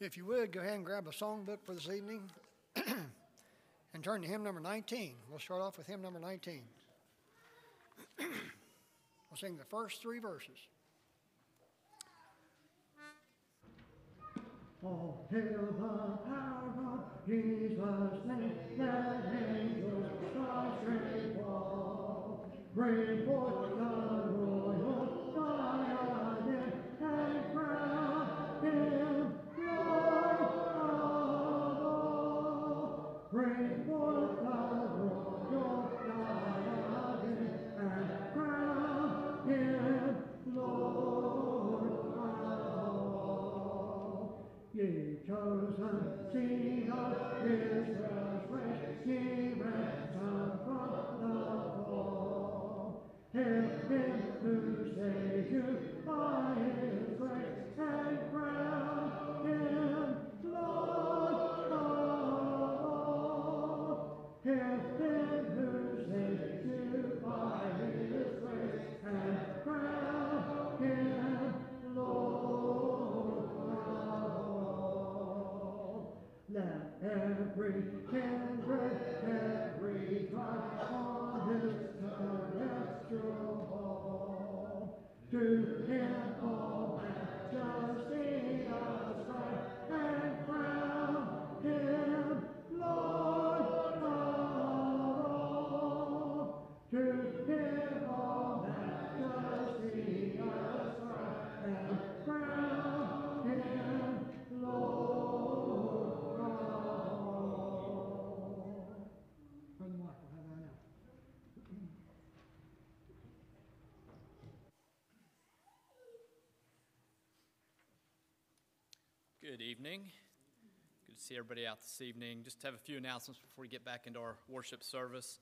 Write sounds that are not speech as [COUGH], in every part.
If you would, go ahead and grab a songbook for this evening [CLEARS THROAT] and turn to hymn number 19. We'll start off with hymn number 19. [CLEARS THROAT] we'll sing the first three verses. Oh, hail the power of Jesus' name, let angels prostrate fall. Bring forth the Good evening. Good to see everybody out this evening. Just have a few announcements before we get back into our worship service.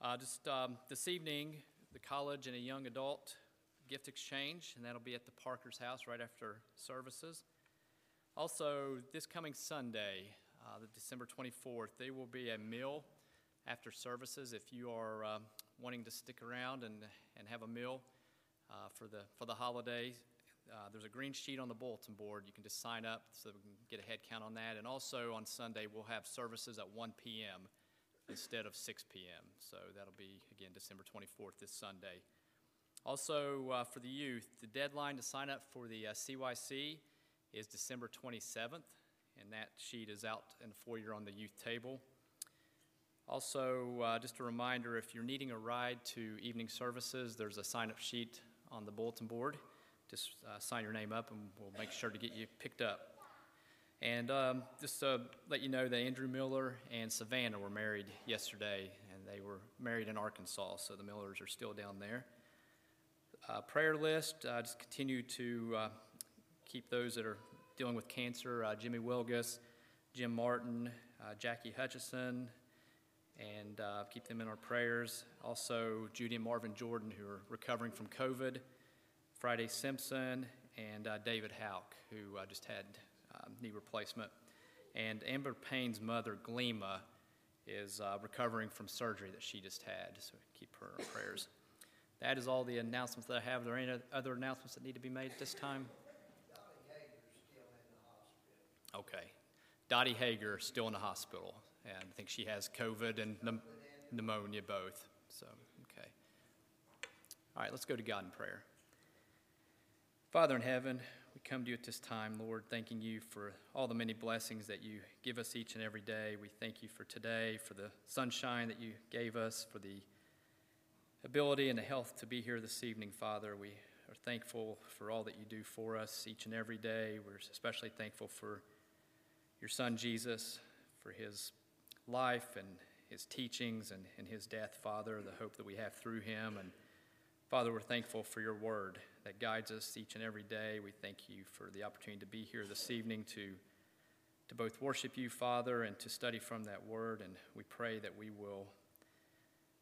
Uh, just um, this evening, the college and a young adult gift exchange, and that'll be at the Parker's house right after services. Also, this coming Sunday, uh, the December 24th, there will be a meal after services. If you are um, wanting to stick around and, and have a meal uh, for the for the holiday, uh, there's a green sheet on the bulletin board. You can just sign up so we can get a head count on that. And also on Sunday, we'll have services at 1 p.m. instead of 6 p.m. So that'll be, again, December 24th, this Sunday. Also, uh, for the youth, the deadline to sign up for the uh, CYC is December 27th, and that sheet is out in the foyer on the youth table. Also, uh, just a reminder if you're needing a ride to evening services, there's a sign up sheet on the bulletin board. Just uh, sign your name up and we'll make sure to get you picked up. And um, just to let you know that Andrew Miller and Savannah were married yesterday, and they were married in Arkansas, so the Millers are still down there. Uh, prayer list, uh, just continue to uh, keep those that are dealing with cancer uh, Jimmy Wilgus, Jim Martin, uh, Jackie Hutchison, and uh, keep them in our prayers. Also, Judy and Marvin Jordan, who are recovering from COVID, Friday Simpson, and uh, David Hauk, who uh, just had um, knee replacement. And Amber Payne's mother, Glema, is uh, recovering from surgery that she just had, so keep her in prayers. That is all the announcements that I have. Are there any other announcements that need to be made at this time? Okay. Dottie Hager is still in the hospital, and I think she has COVID and pneum- pneumonia both. So, okay. All right, let's go to God in prayer. Father in heaven, we come to you at this time, Lord, thanking you for all the many blessings that you give us each and every day. We thank you for today, for the sunshine that you gave us, for the ability and the health to be here this evening, Father. We are thankful for all that you do for us each and every day. We're especially thankful for your son Jesus, for his life and his teachings and, and his death, Father, the hope that we have through him. And Father, we're thankful for your word that guides us each and every day. We thank you for the opportunity to be here this evening to, to both worship you, Father, and to study from that word. And we pray that we will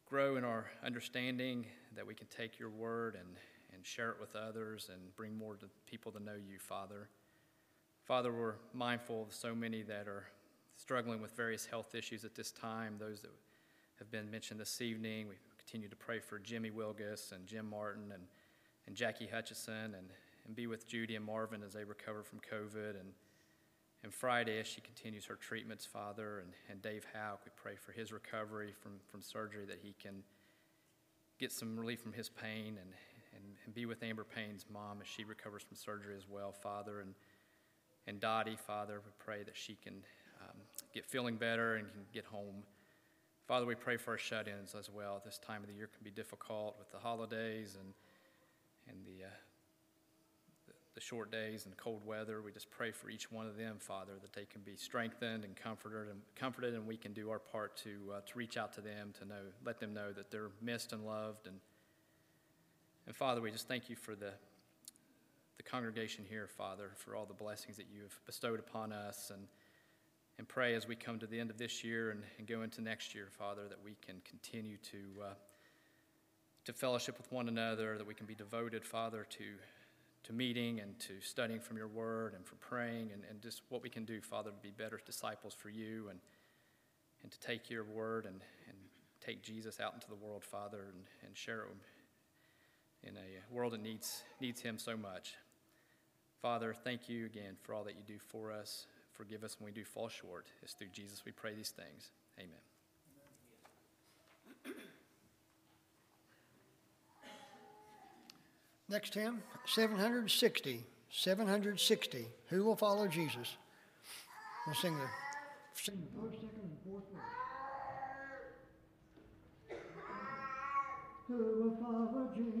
grow in our understanding, that we can take your word and, and share it with others and bring more to people to know you, Father. Father, we're mindful of so many that are struggling with various health issues at this time, those that have been mentioned this evening. We continue to pray for Jimmy Wilgus and Jim Martin and, and Jackie Hutchison and, and be with Judy and Marvin as they recover from COVID and, and Friday as she continues her treatments, Father. And, and Dave Houck, we pray for his recovery from, from surgery that he can get some relief from his pain and, and, and be with Amber Payne's mom as she recovers from surgery as well, Father. And, and Dottie, Father, we pray that she can um, get feeling better and can get home. Father, we pray for our shut ins as well. This time of the year can be difficult with the holidays and, and the, uh, the, short days and cold weather. We just pray for each one of them, Father, that they can be strengthened and comforted, and, comforted, and we can do our part to, uh, to reach out to them, to know, let them know that they're missed and loved. And, and Father, we just thank you for the, the congregation here, Father, for all the blessings that you have bestowed upon us. And, and pray as we come to the end of this year and, and go into next year, Father, that we can continue to, uh, to fellowship with one another, that we can be devoted, Father, to, to meeting and to studying from your word and for praying and, and just what we can do, Father, to be better disciples for you and, and to take your word and, and take Jesus out into the world, Father, and, and share him in a world that needs, needs him so much. Father, thank you again for all that you do for us. Forgive us when we do fall short. It's through Jesus we pray these things. Amen. Next hymn, 760. 760. Who will follow Jesus? We'll sing the, sing the First, second, and fourth verse. Who will follow Jesus,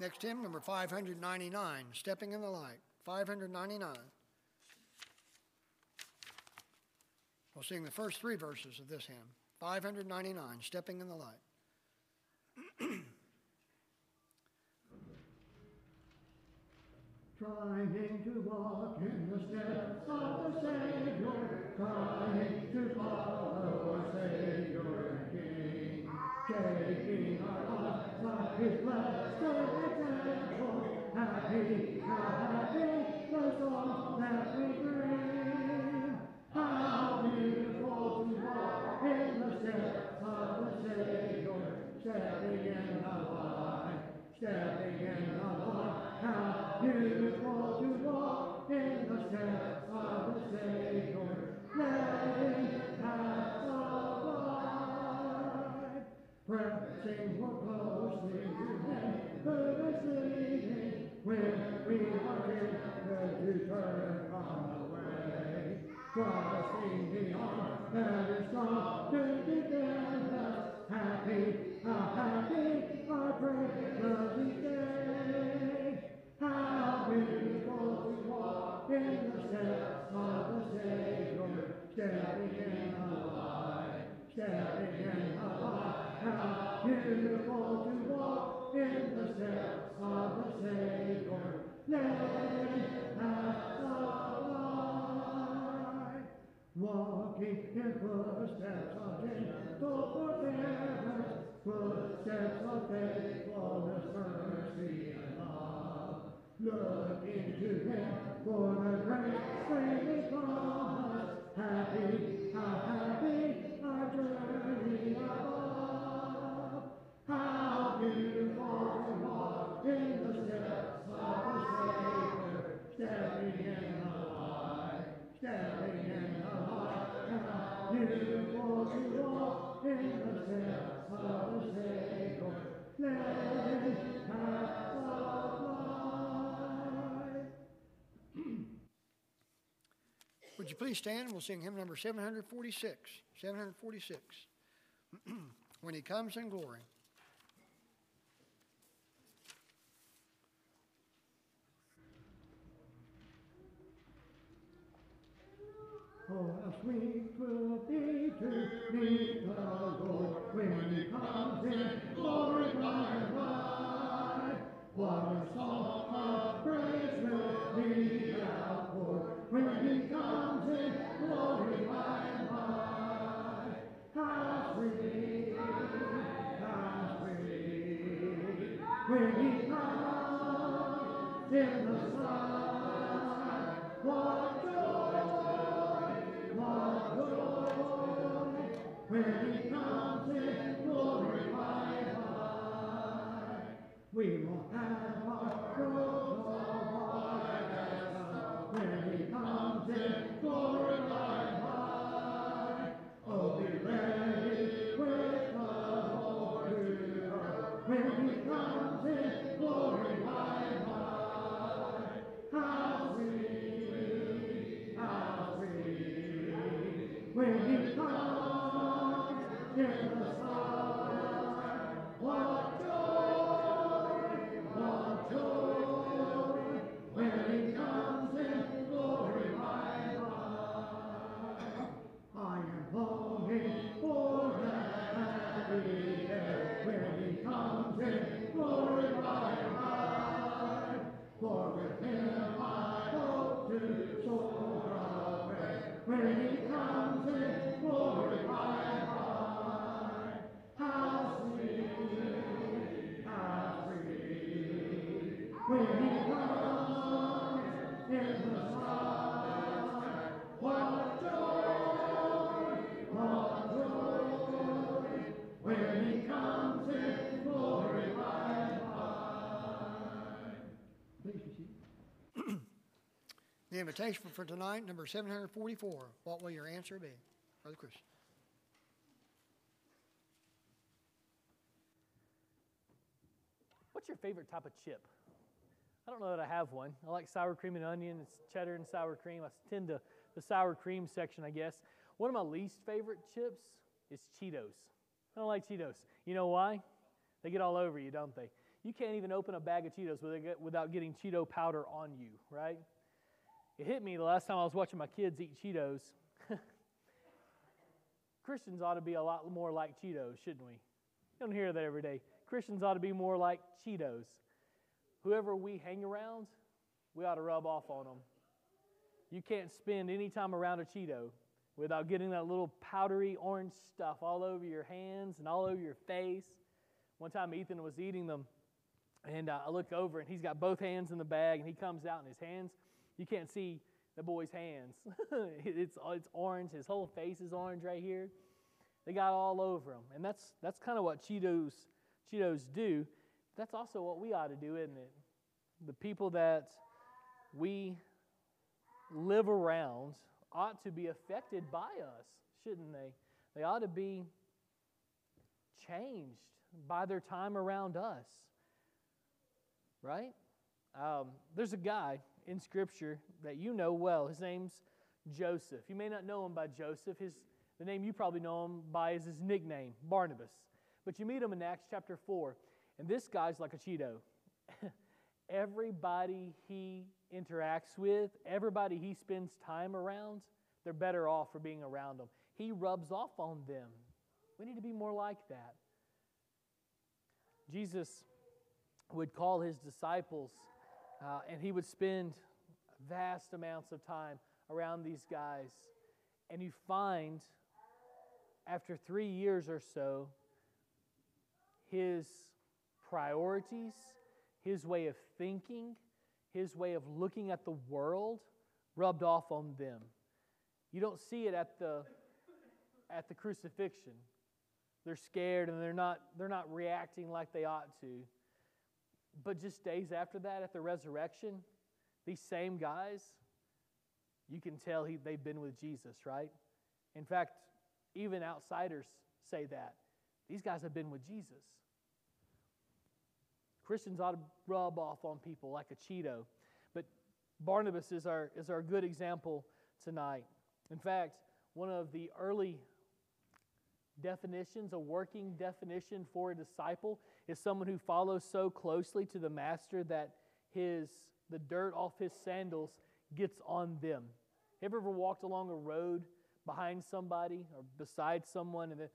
Next hymn, number 599, Stepping in the Light. 599. We'll sing the first three verses of this hymn. 599, Stepping in the Light. Trying to walk in the steps of the Savior, trying Happy, how happy that we. How beautiful to walk in the steps of the Savior, in you please stand? We'll sing hymn number 746. 746. [CLEARS THROAT] when he comes in glory. Oh, how sweet will be to meet the Lord when He comes in glory by and by. What a song when He comes in the sun. The invitation for tonight, number 744. What will your answer be? Brother Chris. What's your favorite type of chip? I don't know that I have one. I like sour cream and onion. It's cheddar and sour cream. I tend to the sour cream section, I guess. One of my least favorite chips is Cheetos. I don't like Cheetos. You know why? They get all over you, don't they? You can't even open a bag of Cheetos without getting Cheeto powder on you, right? It hit me the last time I was watching my kids eat Cheetos. [LAUGHS] Christians ought to be a lot more like Cheetos, shouldn't we? You don't hear that every day. Christians ought to be more like Cheetos. Whoever we hang around, we ought to rub off on them. You can't spend any time around a Cheeto without getting that little powdery orange stuff all over your hands and all over your face. One time Ethan was eating them, and uh, I look over, and he's got both hands in the bag, and he comes out, and his hands, you can't see the boy's hands. [LAUGHS] it's, it's orange. His whole face is orange right here. They got all over him. And that's, that's kind of what Cheetos, Cheetos do. That's also what we ought to do, isn't it? The people that we live around ought to be affected by us, shouldn't they? They ought to be changed by their time around us, right? Um, there's a guy in Scripture that you know well. His name's Joseph. You may not know him by Joseph. His, the name you probably know him by is his nickname, Barnabas. But you meet him in Acts chapter 4, and this guy's like a Cheeto. [LAUGHS] everybody he interacts with, everybody he spends time around, they're better off for being around him. He rubs off on them. We need to be more like that. Jesus would call his disciples, uh, and he would spend vast amounts of time around these guys. And you find, after three years or so, his priorities, his way of thinking, his way of looking at the world rubbed off on them. You don't see it at the, at the crucifixion. They're scared and they're not, they're not reacting like they ought to. But just days after that, at the resurrection, these same guys, you can tell he, they've been with Jesus, right? In fact, even outsiders say that. These guys have been with Jesus. Christians ought to rub off on people like a Cheeto. But Barnabas is our, is our good example tonight. In fact, one of the early definitions, a working definition for a disciple, is someone who follows so closely to the master that his the dirt off his sandals gets on them. Have you ever walked along a road behind somebody or beside someone, and the,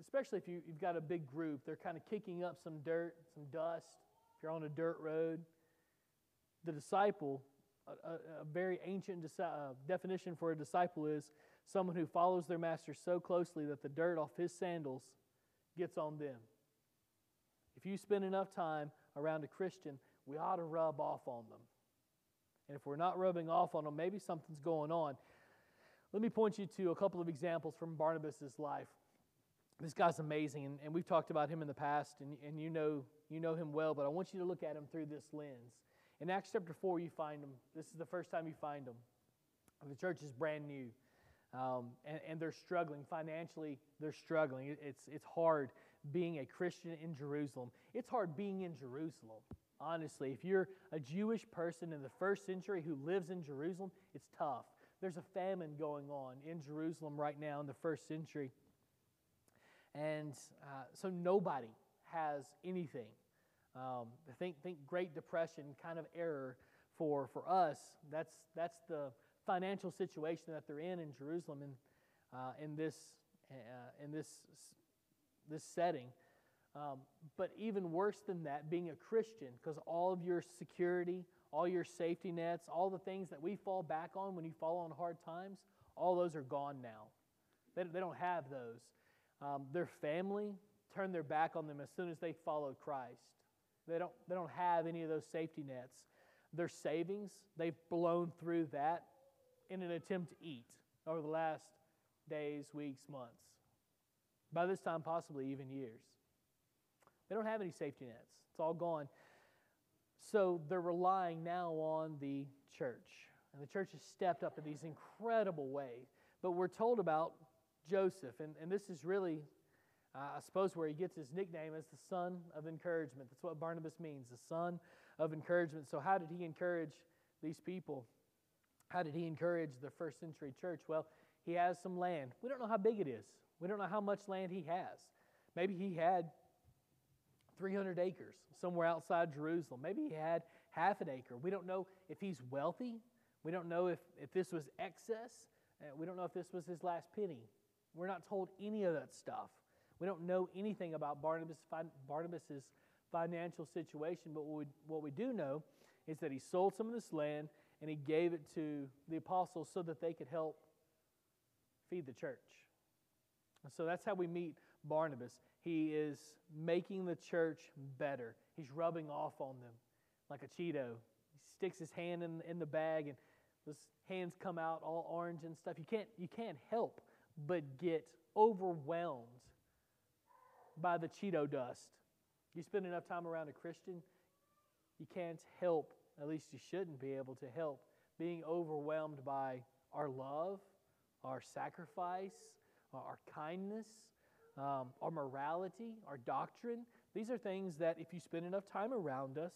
especially if you, you've got a big group, they're kind of kicking up some dirt, some dust. If you're on a dirt road, the disciple, a, a, very ancient uh, definition for a disciple is someone who follows their master so closely that the dirt off his sandals gets on them. If you spend enough time around a Christian, we ought to rub off on them. And if we're not rubbing off on them, maybe something's going on. Let me point you to a couple of examples from Barnabas' life. This guy's amazing, and, and we've talked about him in the past, and, and you, know, you know him well, but I want you to look at him through this lens. In Acts chapter 4, you find him. This is the first time you find him. The church is brand new. Um, and, and, they're struggling financially. They're struggling. It's, it's hard being a Christian in Jerusalem. It's hard being in Jerusalem, honestly. If you're a Jewish person in the first century who lives in Jerusalem, it's tough. There's a famine going on in Jerusalem right now in the first century. And uh, so nobody has anything. Um, think, think Great Depression kind of error for, for us. That's, that's the financial situation that they're in in Jerusalem in, uh, in, this, uh, in this, this setting. Um, but even worse than that, being a Christian, because all of your security, all your safety nets, all the things that we fall back on when you fall on hard times, all those are gone now. They, they don't have those. Um, their family turned their back on them as soon as they followed Christ. They don't, they don't have any of those safety nets. Their savings, they've blown through that in an attempt to eat over the last days, weeks, months. By this time, possibly even years. They don't have any safety nets, it's all gone. So they're relying now on the church. And the church has stepped up in these incredible ways. But we're told about Joseph, and, and this is really, uh, I suppose, where he gets his nickname as the son of encouragement. That's what Barnabas means, the son of encouragement. So, how did he encourage these people? How did he encourage the first century church? Well, he has some land. We don't know how big it is, we don't know how much land he has. Maybe he had 300 acres somewhere outside Jerusalem. Maybe he had half an acre. We don't know if he's wealthy. We don't know if, if this was excess. Uh, we don't know if this was his last penny. We're not told any of that stuff. We don't know anything about Barnabas, Barnabas's financial situation, but what we, what we do know is that he sold some of this land and he gave it to the apostles so that they could help feed the church. And so that's how we meet Barnabas. He is making the church better. He's rubbing off on them like a Cheeto. He sticks his hand in, in the bag and those hands come out all orange and stuff. You can't, you can't help but get overwhelmed by the Cheeto dust. You spend enough time around a Christian, you can't help at least you shouldn't be able to help being overwhelmed by our love, our sacrifice, our kindness, um, our morality, our doctrine. These are things that, if you spend enough time around us,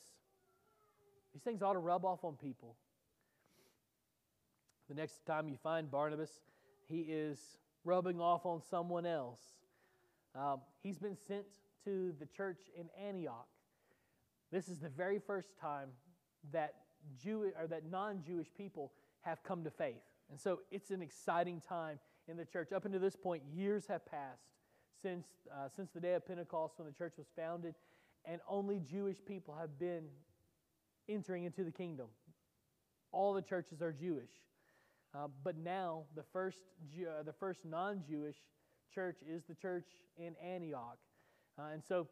these things ought to rub off on people. The next time you find Barnabas, he is rubbing off on someone else. Um, he's been sent to the church in Antioch. This is the very first time that Jew or that non-Jewish people have come to faith. And so it's an exciting time in the church. Up until this point, years have passed since, uh, since the day of Pentecost when the church was founded, and only Jewish people have been entering into the kingdom. All the churches are Jewish. Uh, but now, the first, uh, the first non Jewish church is the church in Antioch. Uh, and so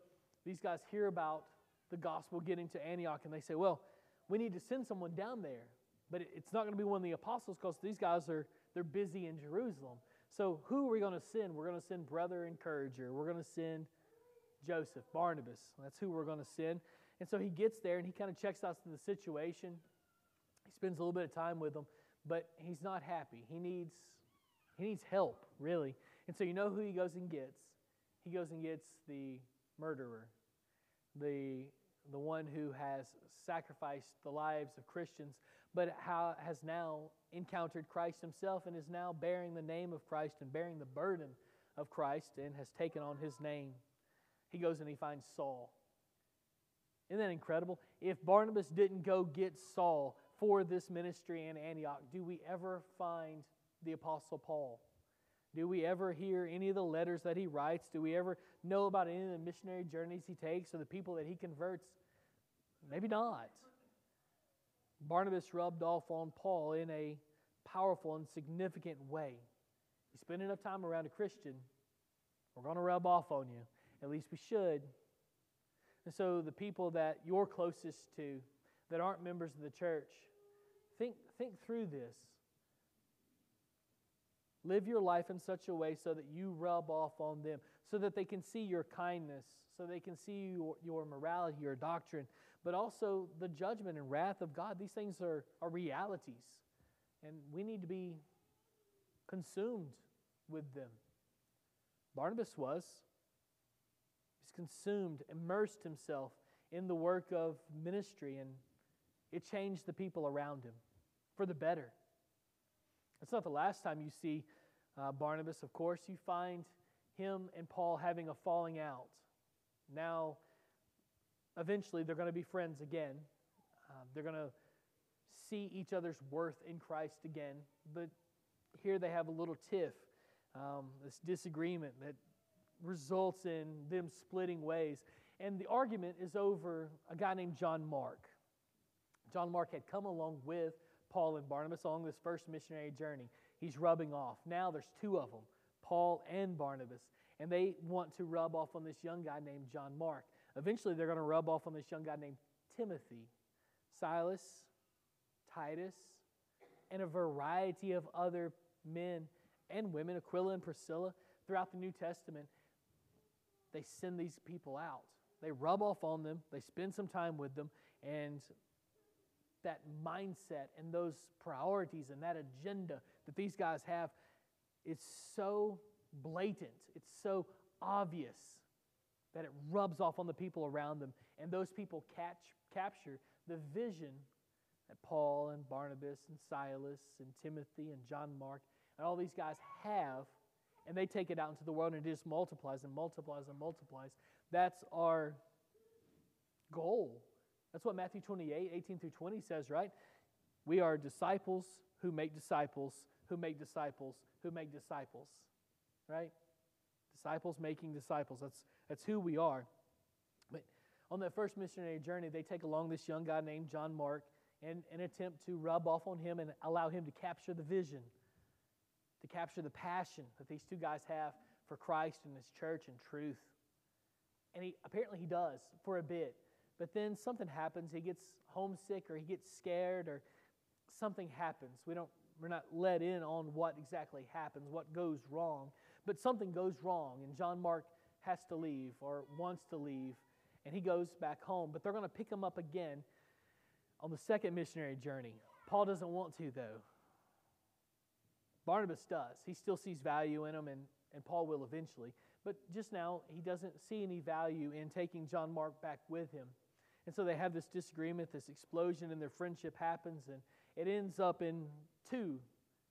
these guys hear about the gospel getting to Antioch and they say, well, we need to send someone down there. But it's not going to be one of the apostles because these guys are they're busy in Jerusalem. So who are we going to send? We're going to send brother encourager. We're going to send Joseph, Barnabas. That's who we're going to send. And so he gets there and he kind of checks out the situation. He spends a little bit of time with them, but he's not happy. He needs he needs help, really. And so you know who he goes and gets? He goes and gets the murderer, the the one who has sacrificed the lives of Christians, but how has now encountered Christ himself and is now bearing the name of Christ and bearing the burden of Christ and has taken on his name. He goes and he finds Saul. Isn't that incredible? If Barnabas didn't go get Saul for this ministry in Antioch, do we ever find the Apostle Paul? Do we ever hear any of the letters that he writes? Do we ever know about any of the missionary journeys he takes or the people that he converts? Maybe not. Barnabas rubbed off on Paul in a powerful and significant way. You spend enough time around a Christian, we're going to rub off on you. At least we should. And so, the people that you're closest to that aren't members of the church, think, think through this. Live your life in such a way so that you rub off on them, so that they can see your kindness, so they can see your, your morality, your doctrine, but also the judgment and wrath of God. These things are, are realities, and we need to be consumed with them. Barnabas was. He's consumed, immersed himself in the work of ministry, and it changed the people around him for the better. It's not the last time you see uh, Barnabas, of course. You find him and Paul having a falling out. Now, eventually, they're going to be friends again. Uh, they're going to see each other's worth in Christ again. But here they have a little tiff, um, this disagreement that results in them splitting ways. And the argument is over a guy named John Mark. John Mark had come along with Paul and Barnabas along this first missionary journey. He's rubbing off. Now there's two of them, Paul and Barnabas, and they want to rub off on this young guy named John Mark. Eventually, they're going to rub off on this young guy named Timothy, Silas, Titus, and a variety of other men and women, Aquila and Priscilla, throughout the New Testament. They send these people out. They rub off on them, they spend some time with them, and that mindset and those priorities and that agenda that these guys have is so blatant, it's so obvious that it rubs off on the people around them. And those people catch, capture the vision that Paul and Barnabas and Silas and Timothy and John Mark and all these guys have, and they take it out into the world and it just multiplies and multiplies and multiplies. That's our goal that's what Matthew 28, 18 through 20 says, right? We are disciples who make disciples, who make disciples, who make disciples, right? Disciples making disciples. That's, that's who we are. But on that first missionary journey, they take along this young guy named John Mark and an attempt to rub off on him and allow him to capture the vision, to capture the passion that these two guys have for Christ and his church and truth. And he apparently he does for a bit. But then something happens. He gets homesick or he gets scared or something happens. We don't, we're not let in on what exactly happens, what goes wrong. But something goes wrong, and John Mark has to leave or wants to leave, and he goes back home. But they're going to pick him up again on the second missionary journey. Paul doesn't want to, though. Barnabas does. He still sees value in him, and, and Paul will eventually. But just now, he doesn't see any value in taking John Mark back with him. And so they have this disagreement, this explosion in their friendship happens, and it ends up in two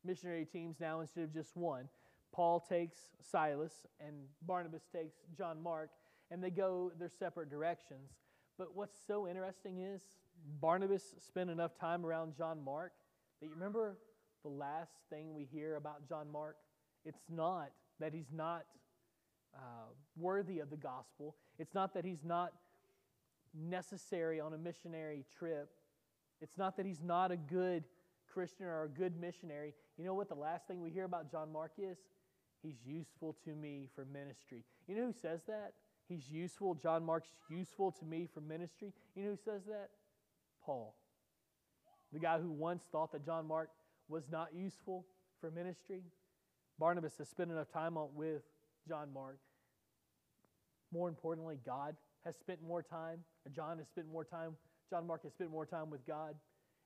missionary teams now instead of just one. Paul takes Silas, and Barnabas takes John Mark, and they go their separate directions. But what's so interesting is Barnabas spent enough time around John Mark that you remember the last thing we hear about John Mark. It's not that he's not uh, worthy of the gospel, it's not that he's not necessary on a missionary trip, it's not that he's not a good Christian or a good missionary. You know what the last thing we hear about John Mark is? He's useful to me for ministry. You know who says that? He's useful. John Mark's useful to me for ministry. You know who says that? Paul. The guy who once thought that John Mark was not useful for ministry. Barnabas has spent enough time with John Mark. More importantly, God has spent more time, John has spent more time, John Mark has spent more time with God.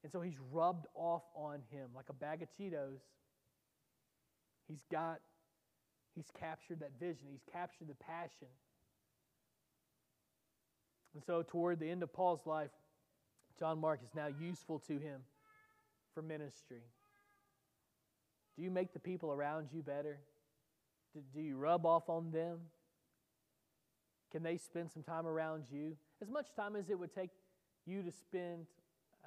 And so he's rubbed off on him like a bag of Cheetos. He's got, he's captured that vision, he's captured the passion. And so, toward the end of Paul's life, John Mark is now useful to him for ministry. Do you make the people around you better? Do, you rub off on them? Can they spend some time around you? As much time as it would take you to spend,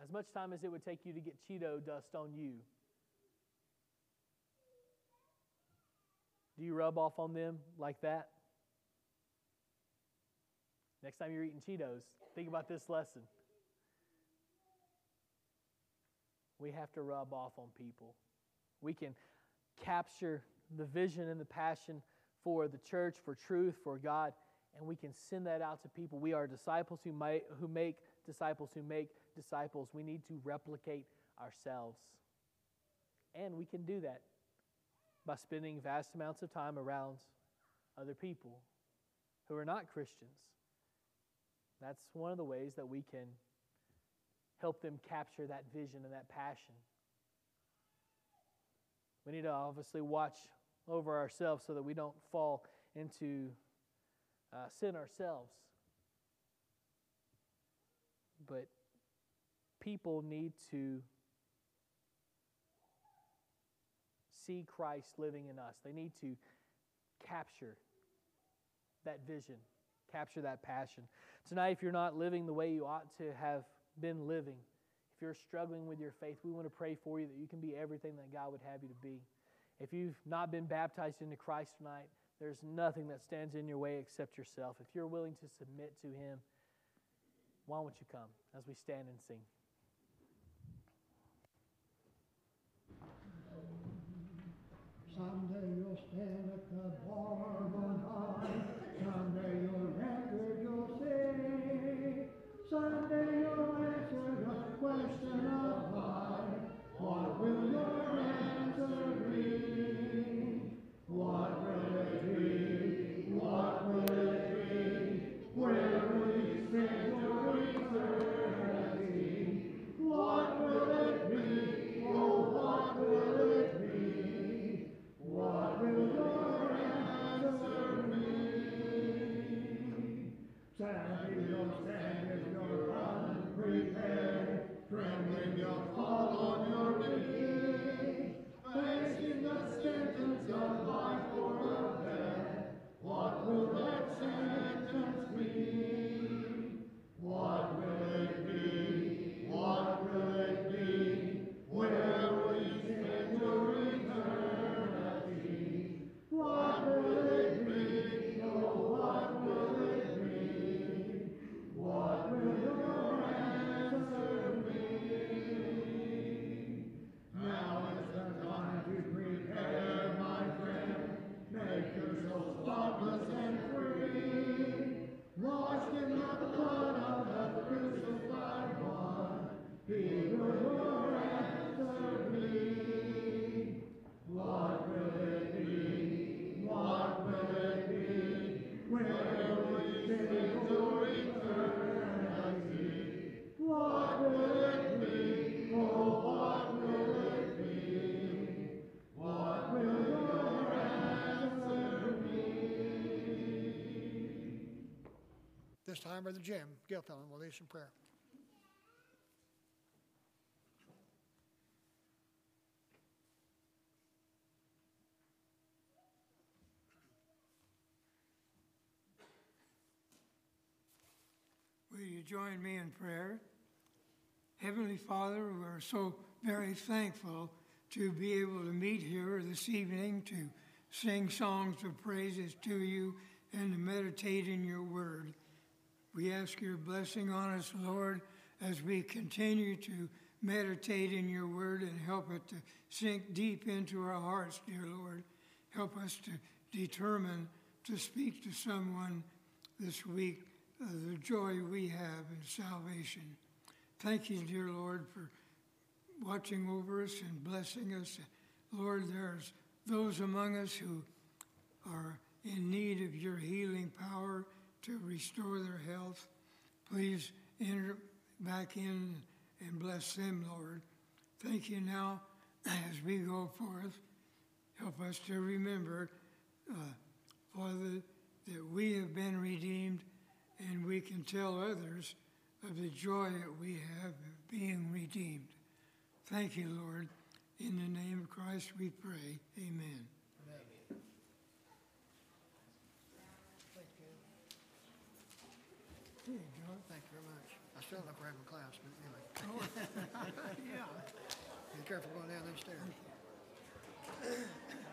as much time as it would take you to get Cheeto dust on you. Do you rub off on them like that? Next time you're eating Cheetos, think about this lesson. We have to rub off on people. We can capture the vision and the passion for the church, for truth, for God, and we can send that out to people. We are disciples who, might, who make disciples who make disciples. We need to replicate ourselves. And we can do that by spending vast amounts of time around other people who are not Christians. That's one of the ways that we can help them capture that vision and that passion. We need to obviously watch over ourselves so that we don't fall into uh, sin ourselves. But people need to see Christ living in us. They need to capture that vision, capture that passion. Tonight, if you're not living the way you ought to have been living, if you're struggling with your faith, we want to pray for you that you can be everything that God would have you to be. If you've not been baptized into Christ tonight, there's nothing that stands in your way except yourself. If you're willing to submit to Him, why won't you come as we stand and sing? Someday you'll stand at the bar This time, Brother Jim Gilthorne will lead us in prayer. Will you join me in prayer? Heavenly Father, we're so very thankful to be able to meet here this evening to sing songs of praises to you and to meditate in your word. We ask your blessing on us, Lord, as we continue to meditate in your word and help it to sink deep into our hearts, dear Lord. Help us to determine to speak to someone this week of the joy we have in salvation. Thank you, dear Lord, for watching over us and blessing us. Lord, there's those among us who are in need of your healing power to restore their health. Please enter back in and bless them, Lord. Thank you now [CLEARS THROAT] as we go forth. Help us to remember, uh, Father, that we have been redeemed and we can tell others of the joy that we have of being redeemed. Thank you, Lord. In the name of Christ we pray. Amen. Here you go. Thank you very much. I still look around my class, but anyway. [LAUGHS] Oh, yeah. Be careful going down those stairs. [LAUGHS]